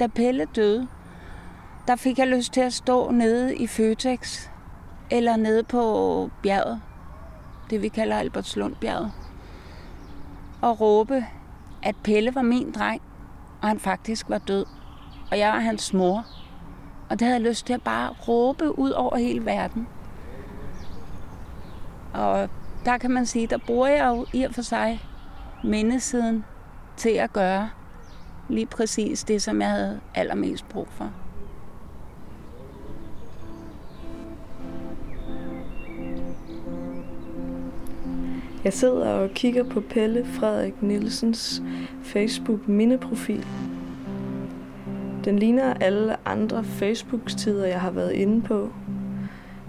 da Pelle døde, der fik jeg lyst til at stå nede i Føtex, eller nede på bjerget, det vi kalder Albertslundbjerget, og råbe, at Pelle var min dreng, og han faktisk var død, og jeg var hans mor. Og det havde jeg lyst til at bare råbe ud over hele verden. Og der kan man sige, der bruger jeg jo i og for sig mindesiden til at gøre lige præcis det, som jeg havde allermest brug for. Jeg sidder og kigger på Pelle Frederik Nielsens Facebook mindeprofil. Den ligner alle andre Facebook-tider, jeg har været inde på.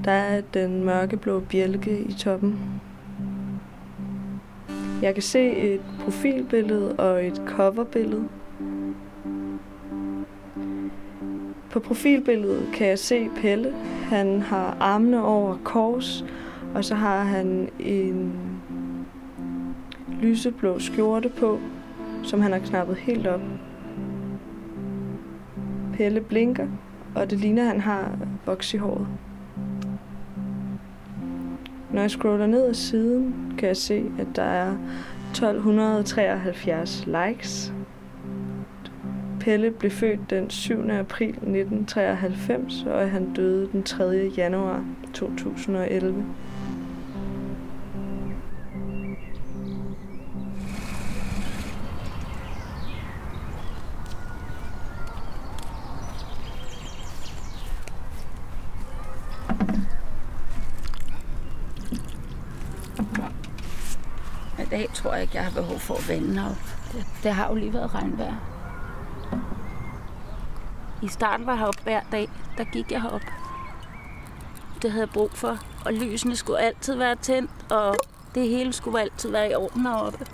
Der er den mørkeblå bjælke i toppen. Jeg kan se et profilbillede og et coverbillede. På profilbilledet kan jeg se Pelle. Han har armene over kors, og så har han en lyseblå skjorte på, som han har knappet helt op. Pelle blinker, og det ligner, at han har voks i håret. Når jeg scroller ned ad siden, kan jeg se, at der er 1273 likes. Pelle blev født den 7. april 1993, og han døde den 3. januar 2011. I dag tror jeg ikke, jeg har behov for at vende op. Det, det har jo lige været regnvejr. I starten var jeg heroppe hver dag. Der gik jeg herop. Det havde jeg brug for. Og lysene skulle altid være tændt, og det hele skulle altid være i orden heroppe.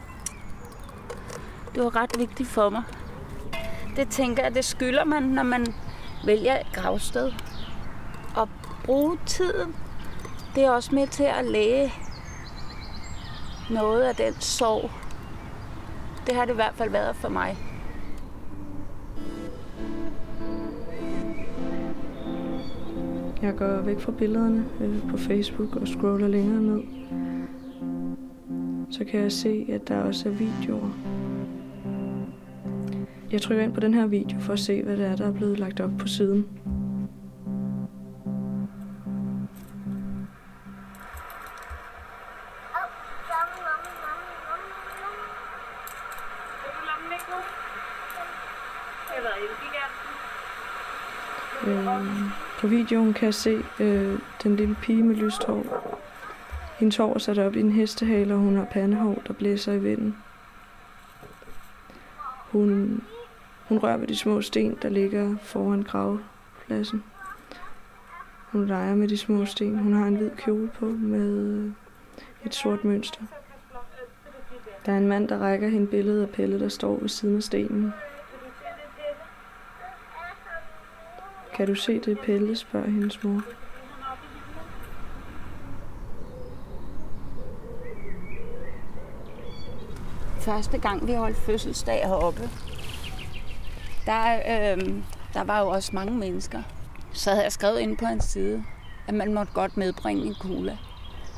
Det var ret vigtigt for mig. Det tænker jeg, det skylder man, når man vælger et gravsted. Og bruge tiden, det er også med til at læge noget af den sorg. Det har det i hvert fald været for mig. Jeg går væk fra billederne øh, på Facebook og scroller længere ned. Så kan jeg se, at der også er videoer. Jeg trykker ind på den her video for at se, hvad det er, der er blevet lagt op på siden. Øh, på videoen kan jeg se øh, den lille pige med lyst hår. Hendes hår er sat op i en hestehale, og hun har pandehår, der blæser i vinden. Hun, hun rører ved de små sten, der ligger foran gravpladsen. Hun leger med de små sten. Hun har en hvid kjole på med øh, et sort mønster. Der er en mand, der rækker hende billedet af Pelle, der står ved siden af stenen. Kan du se det, Pelle, spørger hendes mor. Første gang, vi holdt fødselsdag heroppe, der, øh, der var jo også mange mennesker. Så havde jeg skrevet ind på hans side, at man måtte godt medbringe en cola.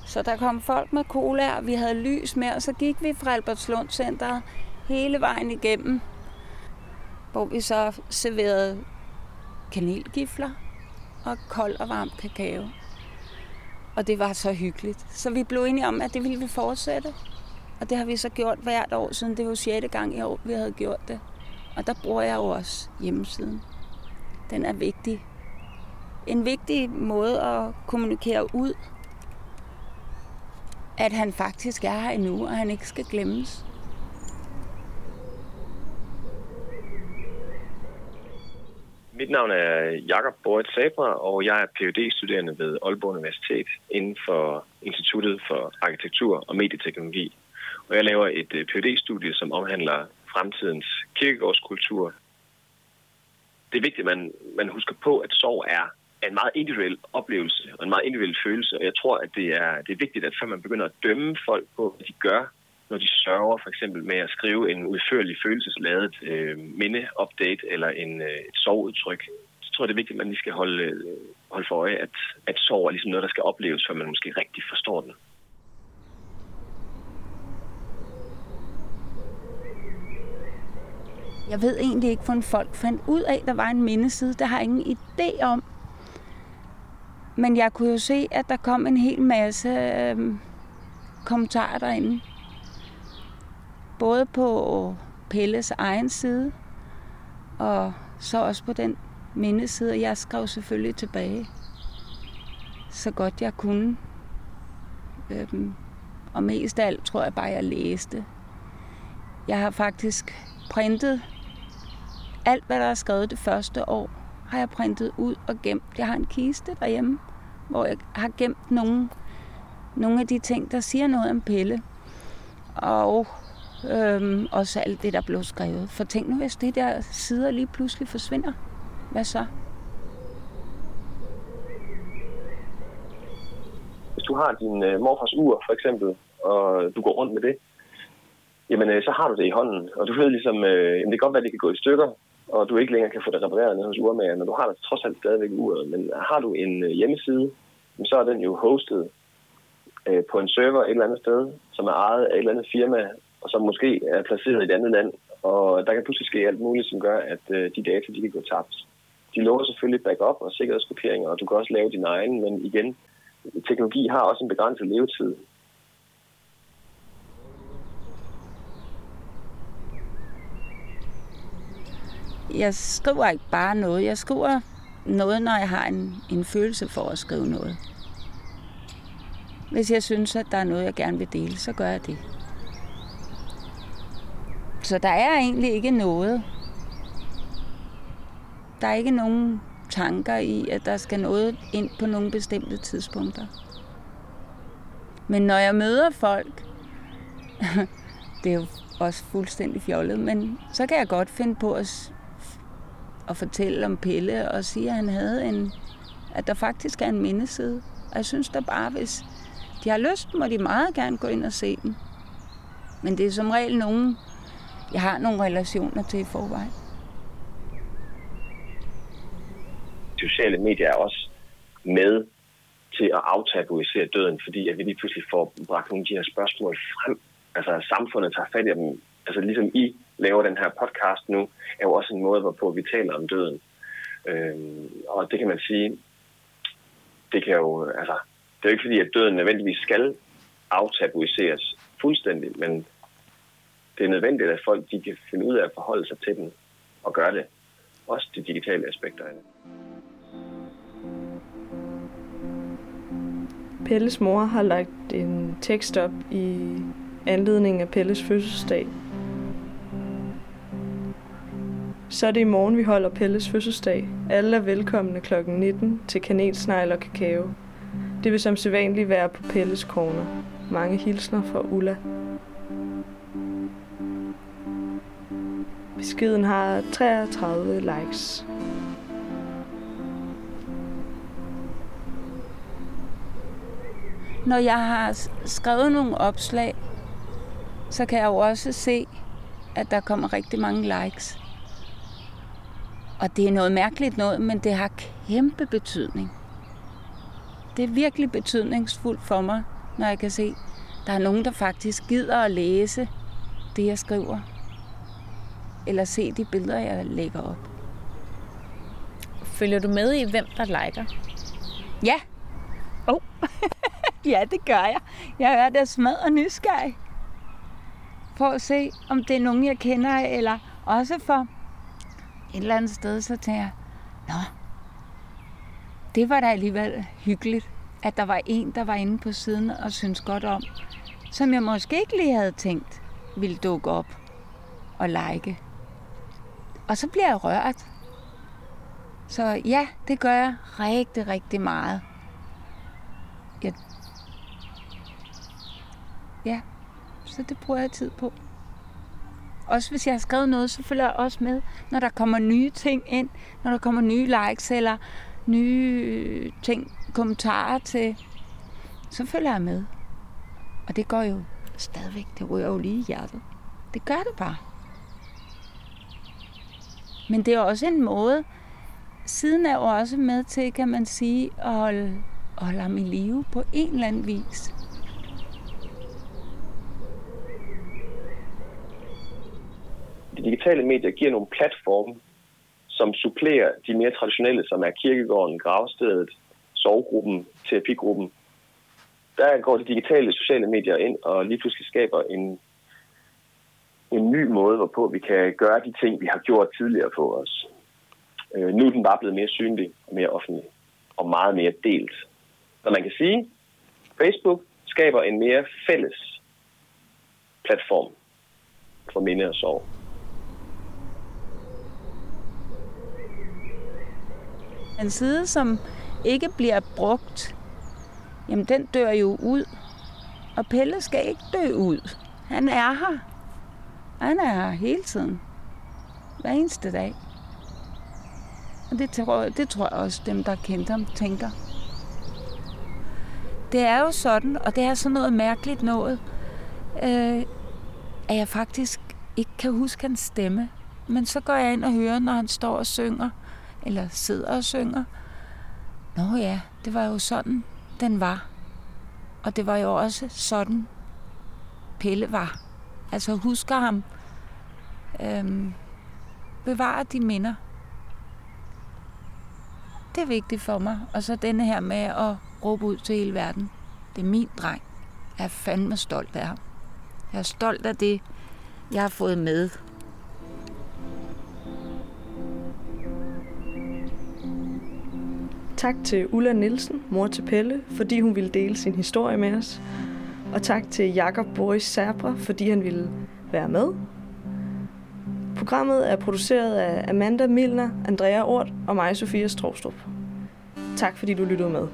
Så der kom folk med cola, og vi havde lys med, og så gik vi fra Albertslund Center hele vejen igennem, hvor vi så serverede kanelgifler og kold og varm kakao. Og det var så hyggeligt. Så vi blev enige om, at det ville vi fortsætte. Og det har vi så gjort hvert år, siden det var 6. gang i år, vi havde gjort det. Og der bruger jeg jo også hjemmesiden. Den er vigtig. En vigtig måde at kommunikere ud, at han faktisk er her endnu, og han ikke skal glemmes. Mit navn er Jakob Borit Sabra, og jeg er phd studerende ved Aalborg Universitet inden for Instituttet for Arkitektur og Medieteknologi. Og jeg laver et øh, phd studie som omhandler fremtidens kirkegårdskultur. Det er vigtigt, at man, man husker på, at sorg er en meget individuel oplevelse og en meget individuel følelse. Og jeg tror, at det er, det er vigtigt, at før man begynder at dømme folk på, hvad de gør når de sørger for eksempel med at skrive en udførlig følelsesladet øh, minde-update eller en, øh, et sovudtryk, så tror jeg, det er vigtigt, at man lige skal holde, øh, holde for øje, at, at sorg er ligesom noget, der skal opleves, før man måske rigtig forstår den. Jeg ved egentlig ikke, hvordan folk fandt ud af, at der var en mindeside. Det har jeg ingen idé om. Men jeg kunne jo se, at der kom en hel masse øh, kommentarer derinde. Både på Pelles egen side, og så også på den mindeside. Jeg skrev selvfølgelig tilbage, så godt jeg kunne. Øhm, og mest af alt tror jeg bare, jeg læste. Jeg har faktisk printet alt, hvad der er skrevet det første år, har jeg printet ud og gemt. Jeg har en kiste derhjemme, hvor jeg har gemt nogle, nogle af de ting, der siger noget om Pelle. Og øhm, også alt det, der blev skrevet. For tænk nu, hvis det der sider lige pludselig forsvinder. Hvad så? Hvis du har din øh, morfars ur, for eksempel, og du går rundt med det, jamen øh, så har du det i hånden. Og du ved ligesom, øh, jamen, det kan godt være, at det kan gå i stykker, og du ikke længere kan få det repareret ned hos urmager, men du har det trods alt stadigvæk uret. Men har du en øh, hjemmeside, så er den jo hostet øh, på en server et eller andet sted, som er ejet af et eller andet firma, og som måske er placeret i et andet land. Og der kan pludselig ske alt muligt, som gør, at øh, de data de kan gå tabt. De lover selvfølgelig backup og sikkerhedskopieringer, og du kan også lave din egen, men igen, teknologi har også en begrænset levetid. Jeg skriver ikke bare noget. Jeg skriver noget, når jeg har en, en følelse for at skrive noget. Hvis jeg synes, at der er noget, jeg gerne vil dele, så gør jeg det. Så der er egentlig ikke noget. Der er ikke nogen tanker i, at der skal noget ind på nogle bestemte tidspunkter. Men når jeg møder folk, det er jo også fuldstændig fjollet, men så kan jeg godt finde på at, at fortælle om Pelle og sige, at han havde en, at der faktisk er en mindeside. Og jeg synes da bare, hvis de har lyst, må de meget gerne gå ind og se den. Men det er som regel nogen, jeg har nogle relationer til i forvejen. Sociale medier er også med til at aftabuisere døden, fordi at vi lige pludselig får bragt nogle af de her spørgsmål frem. Altså samfundet tager fat i dem. Altså ligesom I laver den her podcast nu, er jo også en måde, hvorpå vi taler om døden. Øhm, og det kan man sige, det kan jo, altså, det er jo ikke fordi, at døden nødvendigvis skal aftabuiseres fuldstændig, men det er nødvendigt, at folk de kan finde ud af at forholde sig til den og gøre det. Også de digitale aspekter af det. Pelles mor har lagt en tekst op i anledning af Pelles fødselsdag. Så er det i morgen, vi holder Pelles fødselsdag. Alle er velkomne kl. 19 til kanelsnegl og kakao. Det vil som sædvanligt være på Pelles corner. Mange hilsner fra Ulla. Beskeden har 33 likes. Når jeg har skrevet nogle opslag, så kan jeg jo også se, at der kommer rigtig mange likes. Og det er noget mærkeligt noget, men det har kæmpe betydning. Det er virkelig betydningsfuldt for mig, når jeg kan se, at der er nogen, der faktisk gider at læse det, jeg skriver. Eller se de billeder, jeg lægger op. Følger du med i, hvem der liker? Ja. Oh. ja, det gør jeg. Jeg er der smad og nysgerrig. For at se, om det er nogen, jeg kender, eller også for et eller andet sted, så tænker jeg, Nå, det var da alligevel hyggeligt, at der var en, der var inde på siden og synes godt om, som jeg måske ikke lige havde tænkt ville dukke op og like. Og så bliver jeg rørt. Så ja, det gør jeg rigtig, rigtig meget. Jeg... Ja, så det bruger jeg tid på. Også hvis jeg har skrevet noget, så følger jeg også med, når der kommer nye ting ind, når der kommer nye likes eller nye øh, ting, kommentarer til, så følger jeg med. Og det går jo stadigvæk, det ryger jo lige i hjertet. Det gør det bare. Men det er også en måde, siden er jo også med til, kan man sige, at holde, holde ham i live på en eller anden vis. De digitale medier giver nogle platforme, som supplerer de mere traditionelle, som er kirkegården, gravstedet, sovgruppen, terapigruppen. Der går de digitale sociale medier ind og lige pludselig skaber en, en ny måde, hvorpå vi kan gøre de ting, vi har gjort tidligere på os. Øh, nu er den bare blevet mere synlig mere offentlig og meget mere delt. Så man kan sige, Facebook skaber en mere fælles platform for minde og sorg. En side, som ikke bliver brugt, jamen den dør jo ud. Og Pelle skal ikke dø ud. Han er her. Han er her hele tiden. Hver eneste dag. Og det tror, det tror jeg også, dem, der kendte ham, tænker. Det er jo sådan, og det er sådan noget mærkeligt noget, øh, at jeg faktisk ikke kan huske hans stemme. Men så går jeg ind og hører, når han står og synger, eller sidder og synger. Nå ja, det var jo sådan, den var. Og det var jo også sådan, Pelle var. Altså husker ham. Øhm, bevare de minder. Det er vigtigt for mig. Og så denne her med at råbe ud til hele verden. Det er min dreng. Jeg er fandme stolt af ham. Jeg er stolt af det, jeg har fået med. Tak til Ulla Nielsen, mor til Pelle, fordi hun ville dele sin historie med os. Og tak til Jakob Boris Serbre, fordi han ville være med. Programmet er produceret af Amanda Milner, Andrea Ort og mig, Sofia Strostrup. Tak fordi du lyttede med.